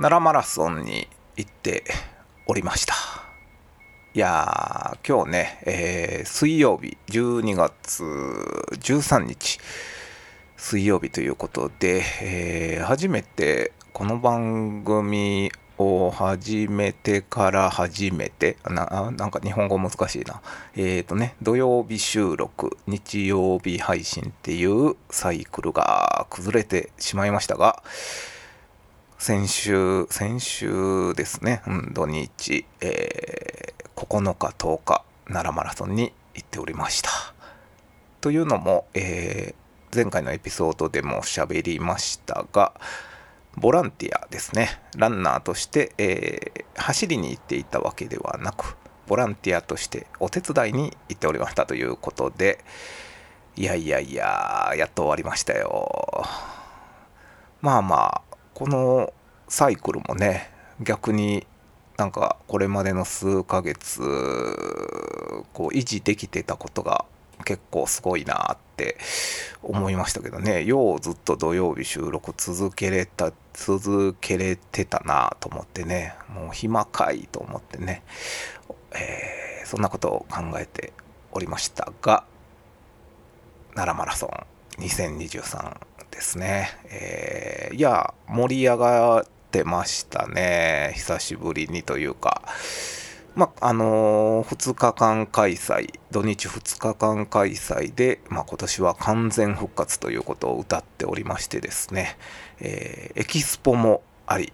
奈良マラソンに行っておりました。いやー今日ね、えー水曜日12月13日水曜日ということで、えー初めてこの番組を始めてから初めてななんか日本語難しいな。えっ、とね土曜日収録日曜日配信っていうサイクルが崩れてしまいましたが先週、先週ですね、うん、土日、えー9日、10日、奈良マラソンに行っておりました。というのも、えー前回のエピソードでも喋りましたが、ボランティアですね、ランナーとして、えー走りに行っていたわけではなく、ボランティアとしてお手伝いに行っておりましたということで、いやいやいや、やっと終わりましたよ。まあまあこのサイクルもね逆になんかこれまでの数ヶ月こう維持できてたことが結構すごいなって思いましたけどね。ようずっと土曜日収録続けれた続けれてたなと思ってね。もう暇かいと思ってね、えーそんなことを考えておりましたが奈良マラソン2023ですね。えーいや、盛り上がってましたね。久しぶりにというか。まあ、あの2日間開催、土日2日間開催で、まあ、今年は完全復活ということを歌っておりましてですね、えーエキスポもあり、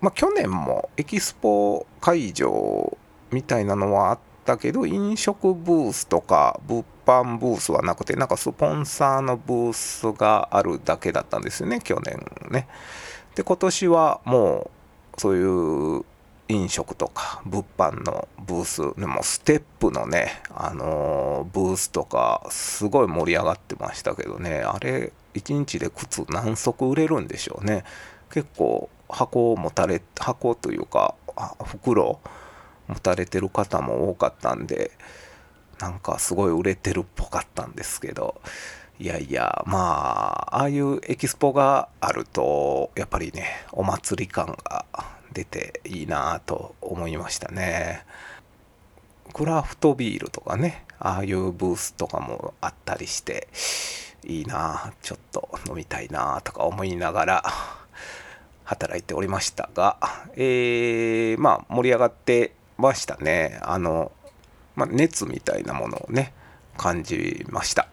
まあ、去年もエキスポ会場みたいなのはあったけど飲食ブースとか物販ブースはなくてなんかスポンサーのブースがあるだけだったんですよね去年ね。で今年はもうそういう飲食とか物販のブースでもステップのねあのブースとかすごい盛り上がってましたけどね。あれ1日で靴何足売れるんでしょうね。結構箱を持たれ箱というか袋持たれてる方も多かったんでなんかすごい売れてるっぽかったんですけどいやいやまあああいうエキスポがあるとやっぱりねお祭り感が出ていいなと思いましたね。クラフトビールとかねああいうブースとかもあったりしていいなちょっと飲みたいなとか思いながら働いておりましたが、えーまあ盛り上がってましたね。あの、まあ、熱みたいなものをね感じました。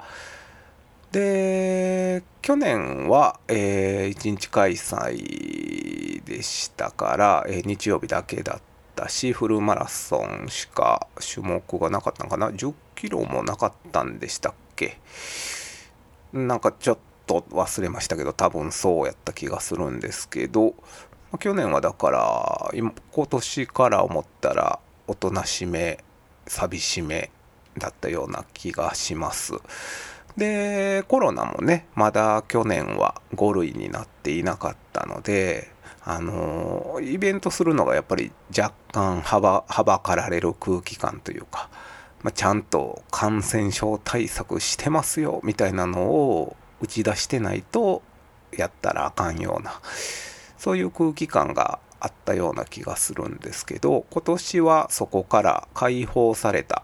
で去年は、え1日開催でしたから、えー日曜日だけだったしフルマラソンしか種目がなかったのかな？10キロもなかったんでしたっけ？なんかちょっと忘れましたけど多分そうやった気がするんですけど去年はだから今年から思ったらおとなしめ寂しめだったような気がします。でコロナもねまだ去年は5類になっていなかったのであのイベントするのがやっぱり若干はばはばかられる空気感というか、まあ、ちゃんと感染症対策してますよみたいなのを打ち出してないとやったらあかんようなそういう空気感があったような気がするんですけど今年はそこから解放された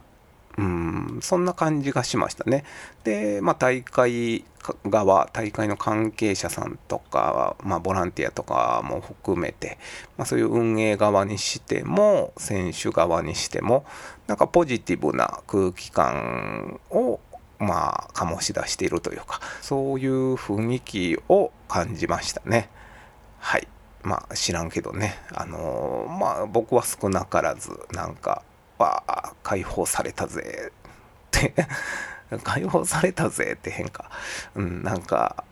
うんそんな感じがしましたね。で、まあ、大会側大会の関係者さんとか、まあ、ボランティアとかも含めて、まあ、そういう運営側にしても選手側にしてもなんかポジティブな空気感をまあ醸し出しているというかそういう雰囲気を感じましたね。はい。まあ知らんけどね。あのーまあ僕は少なからずなんかわあ解放されたぜ。って 解放されたぜ。って変か。うんなんか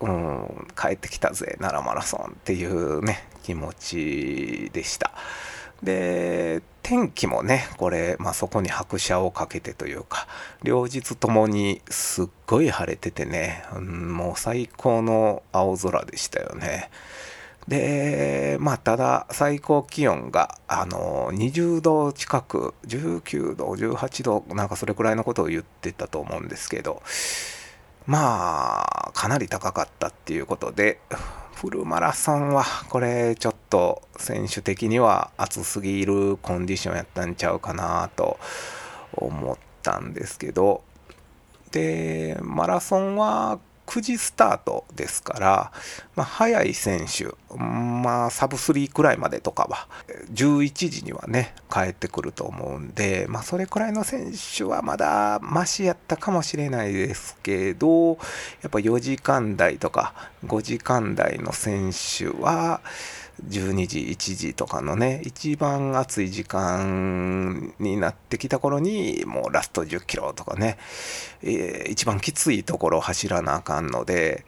うん帰ってきたぜ。奈良マラソン。っていうね気持ちでした。で天気もねこれ、まあ、そこに拍車をかけてというか両日ともにすっごい晴れててね、うん、もう最高の青空でしたよね。でまあただ最高気温があの20度近く19度18度なんかそれくらいのことを言ってたと思うんですけどまあかなり高かったっていうことでフルマラソンはこれちょっと選手的には暑すぎるコンディションやったんちゃうかなと思ったんですけどでマラソンは9時スタートですから、まあ、早い選手、まあ、サブ3くらいまでとかは、11時にはね、帰ってくると思うんで、まあ、それくらいの選手はまだマシやったかもしれないですけど、やっぱ4時間台とか5時間台の選手は、12時1時とかのね一番暑い時間になってきた頃にもうラスト10キロとかね、えー、一番きついところを走らなあかんので、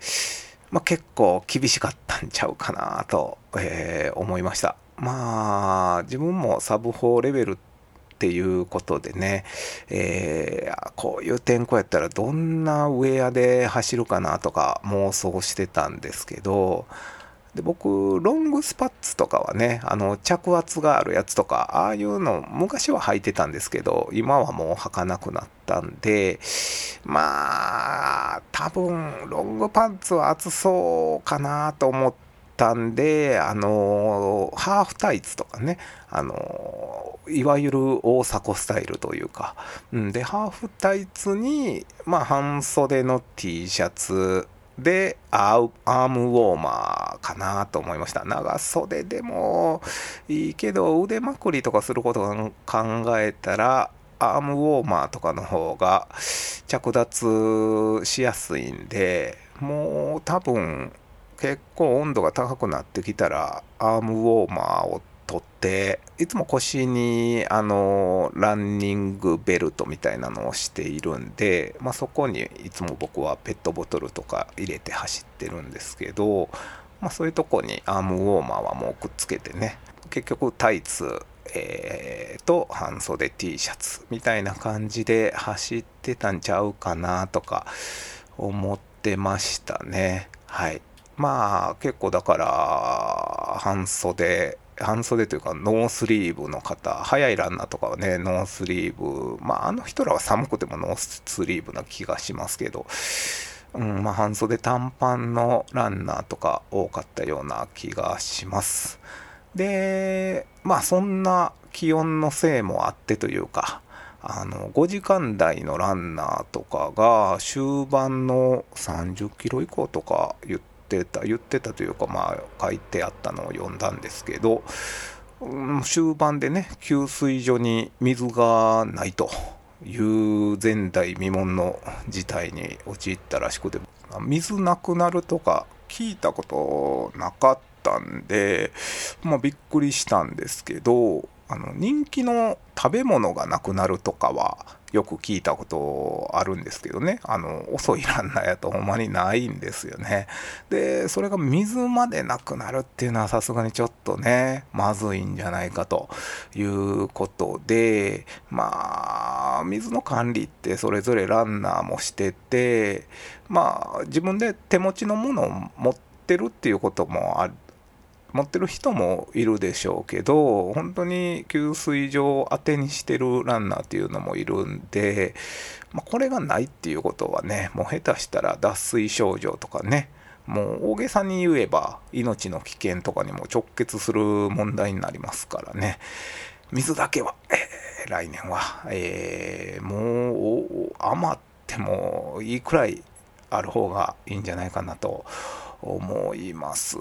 まあ、結構厳しかったんちゃうかなと、えー、思いました。まあ自分もサブ4レベルっていうことでね、えー、こういう天候やったらどんなウェアで走るかなとか妄想してたんですけどで僕ロングスパッツとかはねあの着圧があるやつとかああいうの昔は履いてたんですけど今はもう履かなくなったんでまあ多分ロングパンツは暑そうかなと思ったんであのハーフタイツとかねあのいわゆる大迫スタイルというか、うん、でハーフタイツにまあ半袖の T シャツでアームウォーマーかなと思いました。長袖でもいいけど腕まくりとかすることを考えたらアームウォーマーとかの方が着脱しやすいんでもう多分結構温度が高くなってきたらアームウォーマーを取っていつも腰にあのランニングベルトみたいなのをしているんで、まあ、そこにいつも僕はペットボトルとか入れて走ってるんですけど、まあ、そういうとこにアームウォーマーはもうくっつけてね結局タイツ、えー、と半袖 T シャツみたいな感じで走ってたんちゃうかなとか思ってましたね。はい。まあ結構だから半袖半袖というかノースリーブの方速いランナーとかはねノースリーブ。まああの人らは寒くてもノースリーブな気がしますけど、うんまあ、半袖短パンのランナーとか多かったような気がします。でまあそんな気温のせいもあってというかあの5時間台のランナーとかが終盤の30キロ以降とか言ってってた言ってたというかまあ書いてあったのを読んだんですけど、終盤でね給水所に水がないという前代未聞の事態に陥ったらしくて水なくなるとか聞いたことなかったんで、まあ、びっくりしたんですけどあの人気の食べ物がなくなるとかはよく聞いたことあるんですけどね。あの遅いランナーやとほんまにないんですよね。でそれが水までなくなるっていうのはさすがにちょっとねまずいんじゃないかということでまあ水の管理ってそれぞれランナーもしててまあ自分で手持ちのものを持ってるっていうこともある持ってる人もいるでしょうけど本当に給水所を当てにしてるランナーっていうのもいるんで、まあ、これがないっていうことはねもう下手したら脱水症状とかねもう大げさに言えば命の危険とかにも直結する問題になりますからね。水だけは、えー、来年は、えー、もう余ってもいいくらいある方がいいんじゃないかなと思います。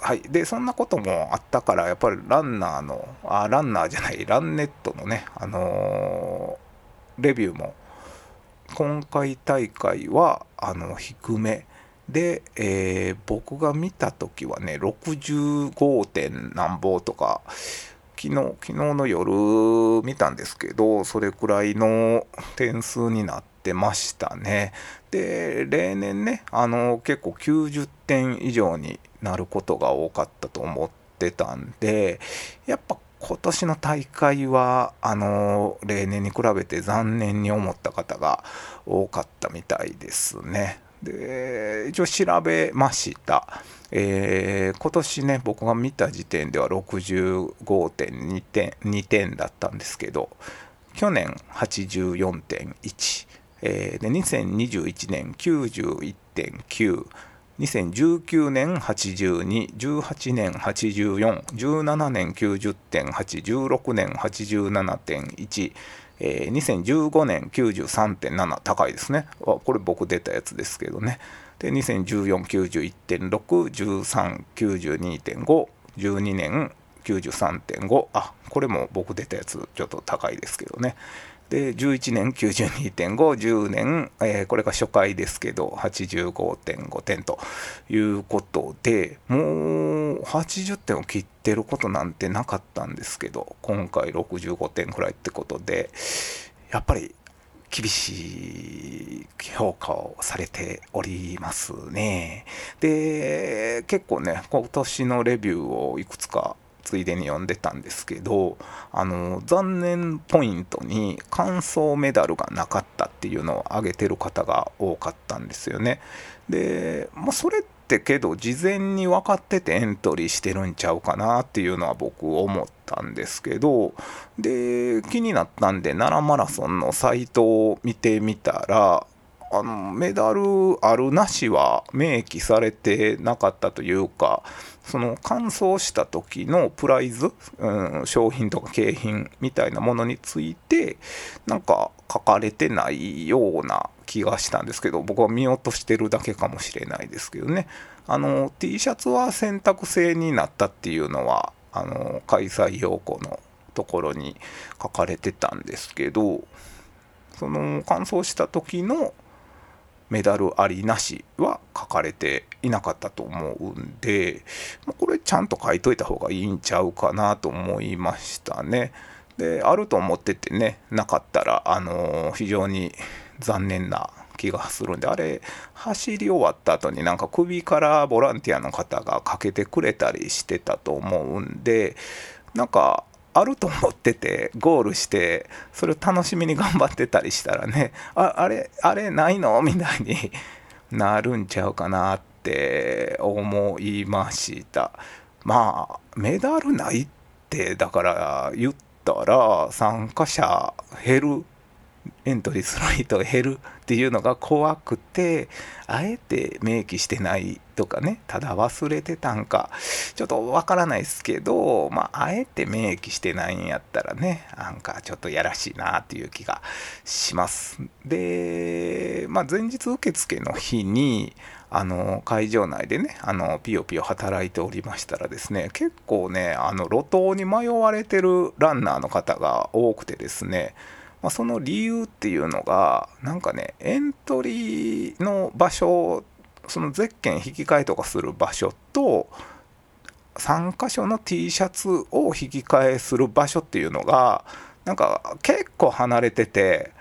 はい、でそんなこともあったからやっぱりランナーのあランナーじゃないランネットのね、あのー、レビューも今回大会はあの低めで、えー、僕が見た時はね 65. 点なんぼとか昨日昨日の夜見たんですけどそれくらいの点数になってましたねで例年ねあの結構90点以上になることが多かったと思ってたんでやっぱ今年の大会はあの例年に比べて残念に思った方が多かったみたいですね。で一応調べました、えー、今年ね僕が見た時点では65.2点 ,2 点だったんですけど去年84.1えー、で2021年91.9 2019年82、18年84、17年90.8、16年87.1、えー、2015年93.7高いですね。これ僕出たやつですけどね。で2014、91.6、13、92.5、12年93.5あこれも僕出たやつちょっと高いですけどね。で11年92.510年、えー、これが初回ですけど85.5点ということでもう80点を切ってることなんてなかったんですけど今回65点くらいってことでやっぱり厳しい評価をされておりますね。で結構ね今年のレビューをいくつかついでに読んでたんですけどあの残念ポイントに完走メダルがなかったっていうのを挙げてる方が多かったんですよね。で、まあ、それってけど事前に分かっててエントリーしてるんちゃうかなっていうのは僕思ったんですけどで気になったんで奈良マラソンのサイトを見てみたらあのメダルあるなしは明記されてなかったというかその乾燥した時のプライズ、うん、商品とか景品みたいなものについてなんか書かれてないような気がしたんですけど僕は見落としてるだけかもしれないですけどね。あの T シャツは選択制になったっていうのはあの開催要項のところに書かれてたんですけどその乾燥した時のメダルありなしは書かれていなかったと思うんで、これちゃんと書いといた方がいいんちゃうかなと思いましたね。で、あると思っててね、なかったら、あのー、非常に残念な気がするんで、あれ、走り終わった後になんか首からボランティアの方がかけてくれたりしてたと思うんで、なんかあると思っててゴールしてそれを楽しみに頑張ってたりしたらねああれあれないの？みたいに なるんちゃうかなって思いました。まあメダルないってだから言ったら参加者減るエントリーする人が減るっていうのが怖くてあえて明記してないとかねただ忘れてたんかちょっとわからないですけどまああえて明記してないんやったらねなんかちょっとやらしいなっていう気がします。でまあ前日受付の日にあの会場内でねあのピヨピヨ働いておりましたらですね結構ねあの路頭に迷われてるランナーの方が多くてですねまあ、その理由っていうのがなんかねエントリーの場所そのゼッケン引き換えとかする場所と3箇所の T シャツを引き換えする場所っていうのがなんか結構離れてて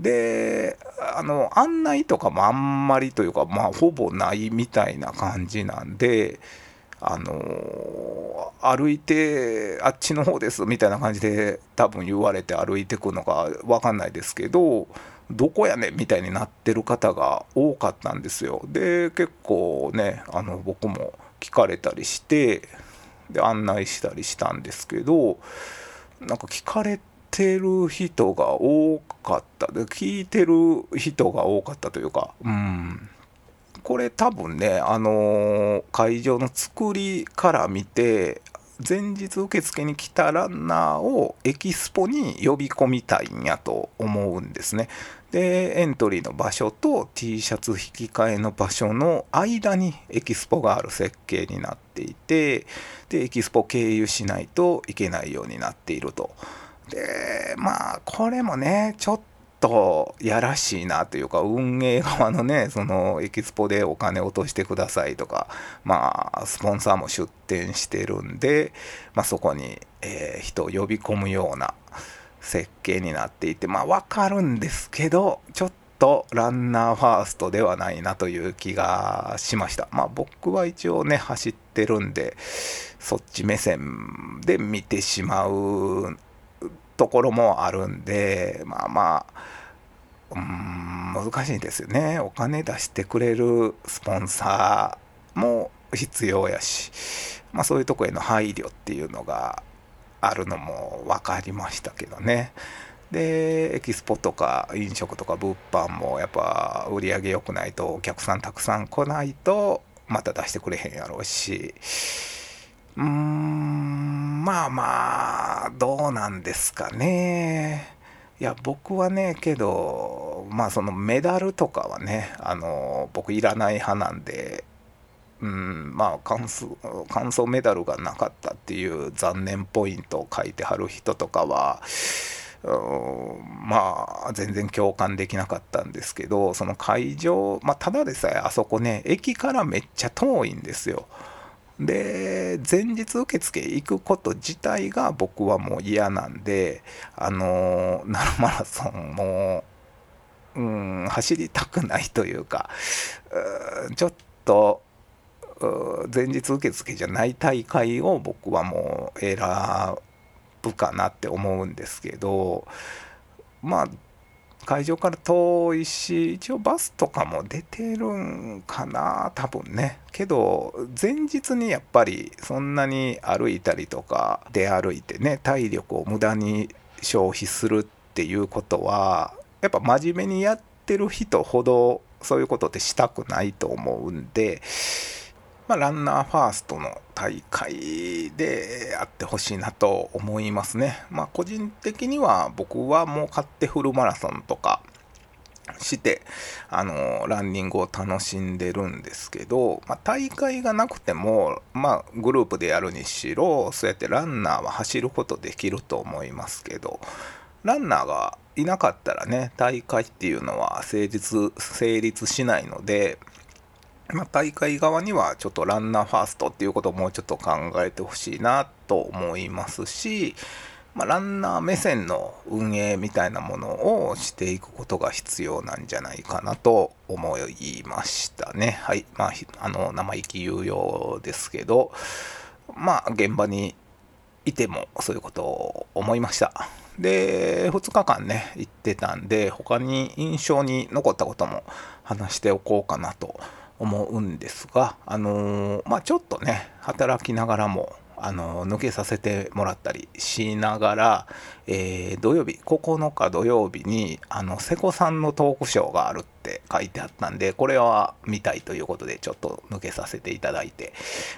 であの案内とかもあんまりというかまあほぼないみたいな感じなんであの歩いてあっちの方ですみたいな感じで多分言われて歩いてくのか分かんないですけどどこやねんみたいになってる方が多かったんですよ。で結構ねあの僕も聞かれたりしてで案内したりしたんですけどなんか聞かれてる人が多かった。で聞いてる人が多かったというかうん。これ多分ね、あのー、会場の作りから見て、前日受付に来たランナーをエキスポに呼び込みたいんやと思うんですね。で、エントリーの場所と T シャツ引き換えの場所の間にエキスポがある設計になっていて、で、エキスポ経由しないといけないようになっていると。で、まあ、これもね、ちょっととやらしいなというか運営側のねそのエキスポでお金落としてくださいとかまあスポンサーも出店してるんで、まあ、そこに、えー、人を呼び込むような設計になっていてまあ分かるんですけどちょっとランナーファーストではないなという気がしました。まあ僕は一応ね走ってるんでそっち目線で見てしまうところもあるんでまあまあうん難しいですよね。お金出してくれるスポンサーも必要やし、まあ、そういうとこへの配慮っていうのがあるのも分かりましたけどね。でエキスポとか飲食とか物販もやっぱ売り上げ良くないとお客さんたくさん来ないとまた出してくれへんやろうしうーんまあまあどうなんですかねいや僕はねけどまあそのメダルとかはねあの僕いらない派なんでうんまあ感想感想メダルがなかったっていう残念ポイントを書いてはる人とかはまあ全然共感できなかったんですけどその会場、まあ、ただでさえあそこね駅からめっちゃ遠いんですよ。で前日受付行くこと自体が僕はもう嫌なんであの奈良マラソンもうん走りたくないというかちょっと前日受付じゃない大会を僕はもう選ぶかなって思うんですけどまあ会場から遠いし一応バスとかも出てるんかな多分ね。けど前日にやっぱりそんなに歩いたりとか出歩いてね体力を無駄に消費するっていうことはやっぱ真面目にやってる人ほどそういうことってしたくないと思うんでまあ、ランナーファーストの大会であってほしいなと思いますね。まあ、個人的には僕はもう勝手フルマラソンとかしてあのランニングを楽しんでるんですけど、まあ、大会がなくても、まあ、グループでやるにしろそうやってランナーは走ることできると思いますけどランナーがいなかったらね大会っていうのは成立成立しないのでまあ、大会側にはちょっとランナーファーストっていうことをもうちょっと考えてほしいなと思いますし、まあ、ランナー目線の運営みたいなものをしていくことが必要なんじゃないかなと思いましたね。はい。まあ、あの、生意気有用ですけど、まあ、現場にいてもそういうことを思いました。で、2日間ね、行ってたんで、他に印象に残ったことも話しておこうかなと思うんですが、あのー、まあ、ちょっとね働きながらもあの抜けさせてもらったりしながら、えー、土曜日9日土曜日にあの瀬古さんのトークショーがあるって書いてあったんでこれは見たいということでちょっと抜けさせていただいて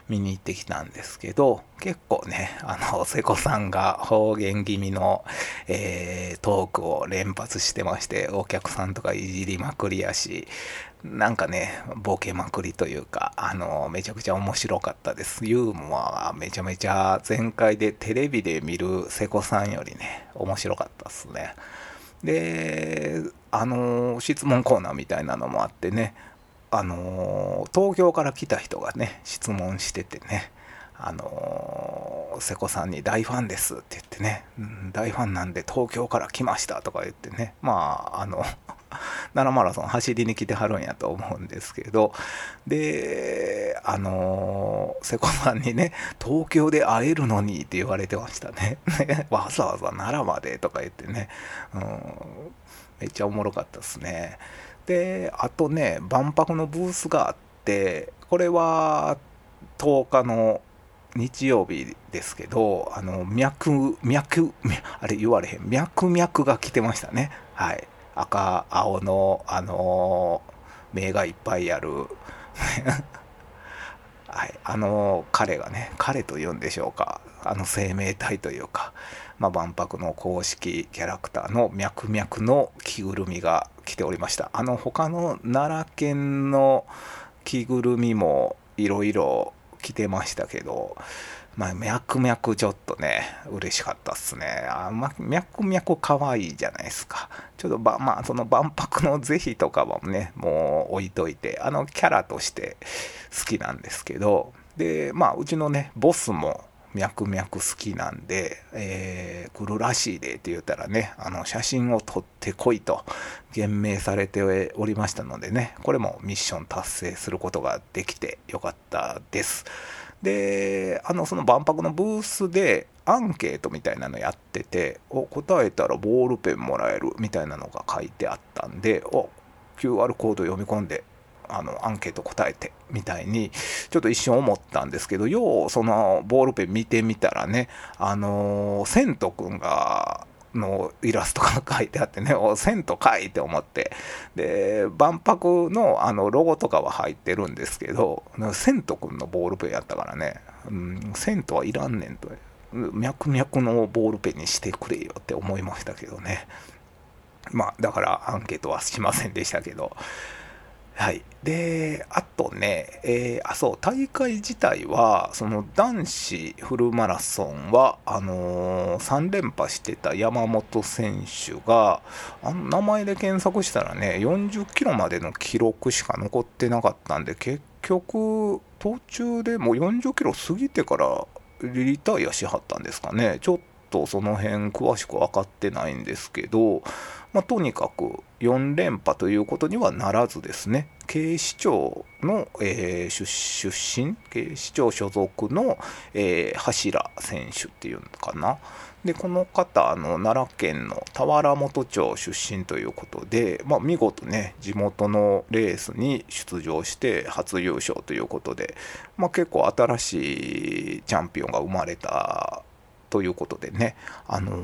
見に行ってきたんですけど結構ねあの瀬古さんが方言気味の、えー、トークを連発してましてお客さんとかいじりまくりやしなんかね、ボケまくりというか、あの、めちゃくちゃ面白かったです。ユーモアはめちゃめちゃ前回でテレビで見る瀬古さんよりね、面白かったっすね。で、あの、質問コーナーみたいなのもあってね、あの、東京から来た人がね、質問しててね、あの瀬古さんに大ファンですって言ってね、大ファンなんで東京から来ましたとか言ってね、まあ、あの、奈良マラソン走りに来てはるんやと思うんですけど、で、あの瀬古さんにね、東京で会えるのにって言われてましたね。わざわざ奈良までとか言ってね、うん、めっちゃおもろかったですね。で、あとね、万博のブースがあって、これは10日の日曜日ですけど、あの、脈、脈、あれ言われへん、脈々が来てましたね。はい。赤、青の、あの、目がいっぱいある はい、あの彼がね、彼と言うんでしょうか、あの生命体というか、まあ、万博の公式キャラクターの脈々の着ぐるみが来ておりました。あの他の奈良県の着ぐるみもいろいろ来てましたけど、まあ、脈々ちょっとね、嬉しかったっすね。あま、脈々可愛いじゃないですか。ちょっとば、まあ、その万博の是非とかはね、もう置いといて、あのキャラとして好きなんですけど、で、まあ、うちのね、ボスも脈々好きなんで、えー、来るらしいでって言ったらね、あの、写真を撮ってこいと言命されておりましたのでね、これもミッション達成することができてよかったです。であのその万博のブースでアンケートみたいなのやっててお答えたらボールペンもらえるみたいなのが書いてあったんでお QR コード読み込んであのアンケート答えてみたいにちょっと一瞬思ったんですけどようそのボールペン見てみたらねあのセント君がのイラストが書いてあってね、お銭湯かいって思って、で、万博のあのロゴとかは入ってるんですけど、銭湯くんのボールペンやったからね、うん、銭湯はいらんねんと、脈々のボールペンにしてくれよって思いましたけどね。まあ、だからアンケートはしませんでしたけど、はい。で、あとね、えー、あ、そう、大会自体は、その男子フルマラソンは、あのー、3連覇してた山本選手が、あの名前で検索したらね、40キロまでの記録しか残ってなかったんで、結局、途中でもう40キロ過ぎてからリタイアしはったんですかね。ちょっとその辺詳しく分かってないんですけど、まあ、とにかく4連覇ということにはならずですね。警視庁の、えー、出身警視庁所属の、えー、柱選手っていうのかな。でこの方あの奈良県の田原本町出身ということで、まあ、見事ね地元のレースに出場して初優勝ということで、まあ、結構新しいチャンピオンが生まれたということでね、あの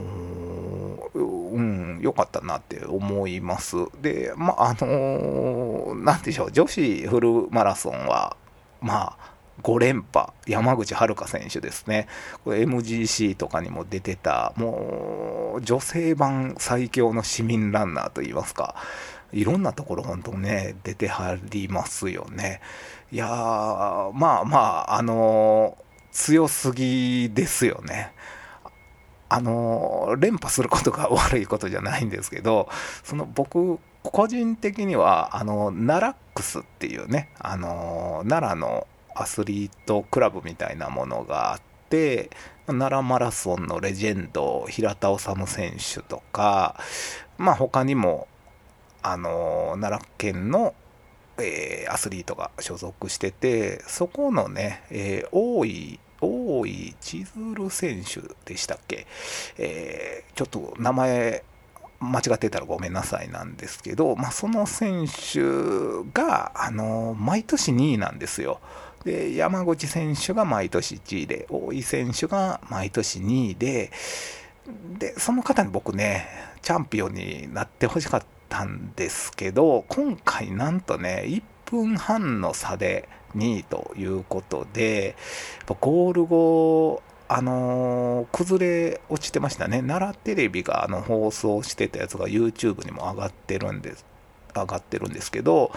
ー、うん、良かったなって思います。で、まあ、あのー、なんでしょう、女子フルマラソンは、まあ、5連覇、山口遥選手ですね。これ MGC とかにも出てた、もう女性版最強の市民ランナーといいますか、いろんなところ本当ね、出てはりますよね。いやー、まあまあ、あのー、強すぎですよね。あの連覇することが悪いことじゃないんですけどその僕個人的にはあのナラックスっていうねあの奈良のアスリートクラブみたいなものがあって奈良マラソンのレジェンド平田治選手とかまあ他にもあの奈良県のえー、アスリートが所属しててそこのね、えー、大井大井千鶴選手でしたっけ、えー、ちょっと名前間違ってたらごめんなさいなんですけど、まあ、その選手が、あの毎年2位なんですよ。で山口選手が毎年1位で大井選手が毎年2位ででその方に僕ねチャンピオンになってほしかったんですけど今回なんとね1分半の差で2位ということで、ゴール後、あの、崩れ落ちてましたね。奈良テレビがあの放送してたやつが YouTube にも上がってるんです、上がってるんですけど、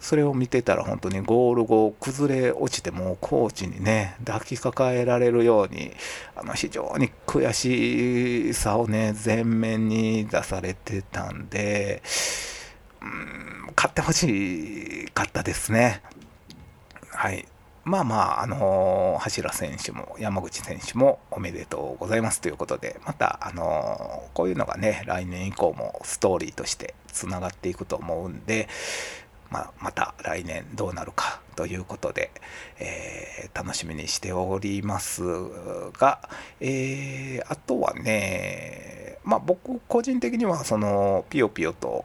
それを見てたら本当にゴール後崩れ落ちてもうコーチにね抱きかかえられるようにあの非常に悔しさをね前面に出されてたんでうん勝ってほしかったですね。はい。まあまあ、あのー、柱選手も山口選手もおめでとうございますということで、また、あのー、こういうのがね、来年以降もストーリーとしてつながっていくと思うんで、まあ、また来年どうなるかということで、えー、楽しみにしておりますが、えー、あとはね、まあ、僕個人的にはそのピヨピヨと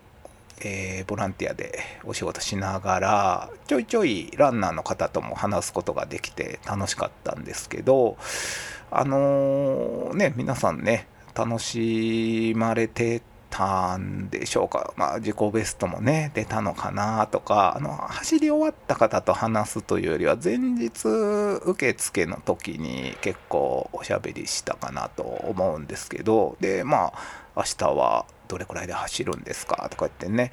えー、ボランティアでお仕事しながらちょいちょいランナーの方とも話すことができて楽しかったんですけどあのー、ね皆さんね楽しまれてたんでしょうか、まあ、自己ベストもね出たのかなとかあの走り終わった方と話すというよりは前日受付の時に結構おしゃべりしたかなと思うんですけどでまあ明日はどれくらいで走るんですか？とか言ってね、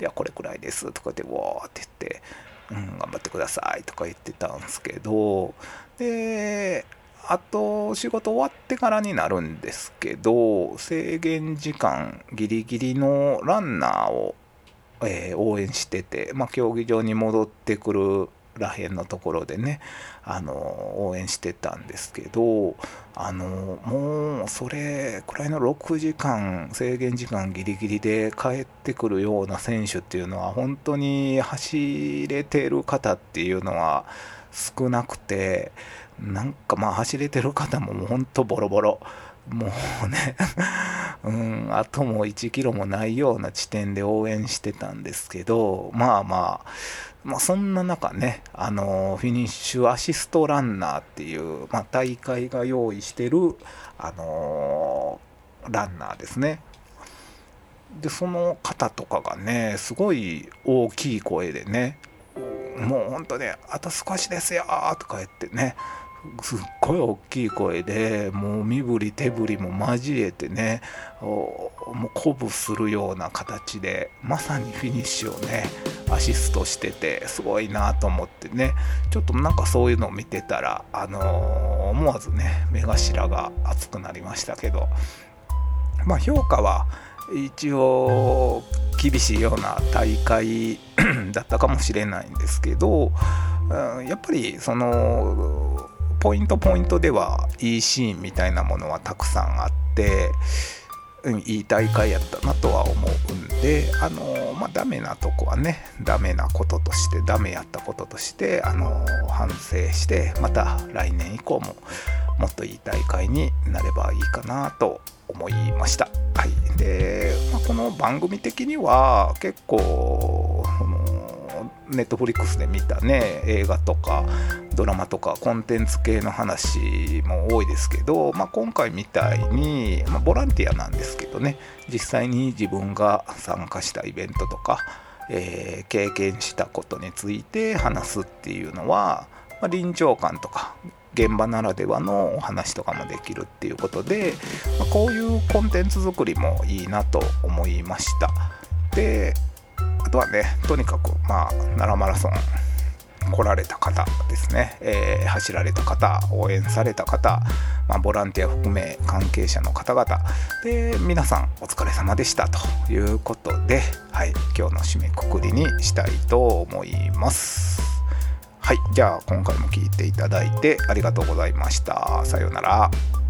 いや、これくらいです。とか言って、わーって言って、うん、頑張ってください。とか言ってたんですけど、で、あと仕事終わってからになるんですけど、制限時間ギリギリのランナーを、えー、応援してて、まあ、競技場に戻ってくるらへんのところでねあの応援してたんですけどあのもうそれくらいの6時間制限時間ギリギリで帰ってくるような選手っていうのは本当に走れてる方っていうのは少なくてなんかまあ走れてる方ももう本当ボロボロ。もうね うん、あともう1キロもないような地点で応援してたんですけど、まあまあ、まあ、そんな中ね、あのフィニッシュアシストランナーっていう、まあ、大会が用意してる、あのランナーですね。でその方とかがねすごい大きい声でねもうほんとねあと少しですよとか言ってねすっごい大きい声でもう身振り手振りも交えてねもう鼓舞するような形でまさにフィニッシュをねアシストしててすごいなと思ってね。ちょっとなんかそういうのを見てたらあのー、思わずね目頭が熱くなりましたけど。まあ評価は一応厳しいような大会 だったかもしれないんですけどやっぱりそのポイントポイントではいいシーンみたいなものはたくさんあって、うん、いい大会やったなとは思うんであのまあダメなとこはねダメなこととしてダメやったこととしてあの反省してまた来年以降ももっといい大会になればいいかなと思いました。はい、で、まあ、この番組的には結構ネットフリックスで見たね映画とかドラマとかコンテンツ系の話も多いですけど、まあ、今回みたいに、まあ、ボランティアなんですけどね実際に自分が参加したイベントとか、えー、経験したことについて話すっていうのは、まあ、臨場感とか現場ならではのお話とかもできるっていうことで、ま、こういうコンテンツ作りもいいなと思いました。でとはねとにかくまあ奈良マラソン来られた方ですね、えー、走られた方応援された方、まあ、ボランティア含め関係者の方々で皆さんお疲れ様でしたということで、はい、今日の締めくくりにしたいと思います。はい、じゃあ今回も聴いていただいてありがとうございました。さようなら。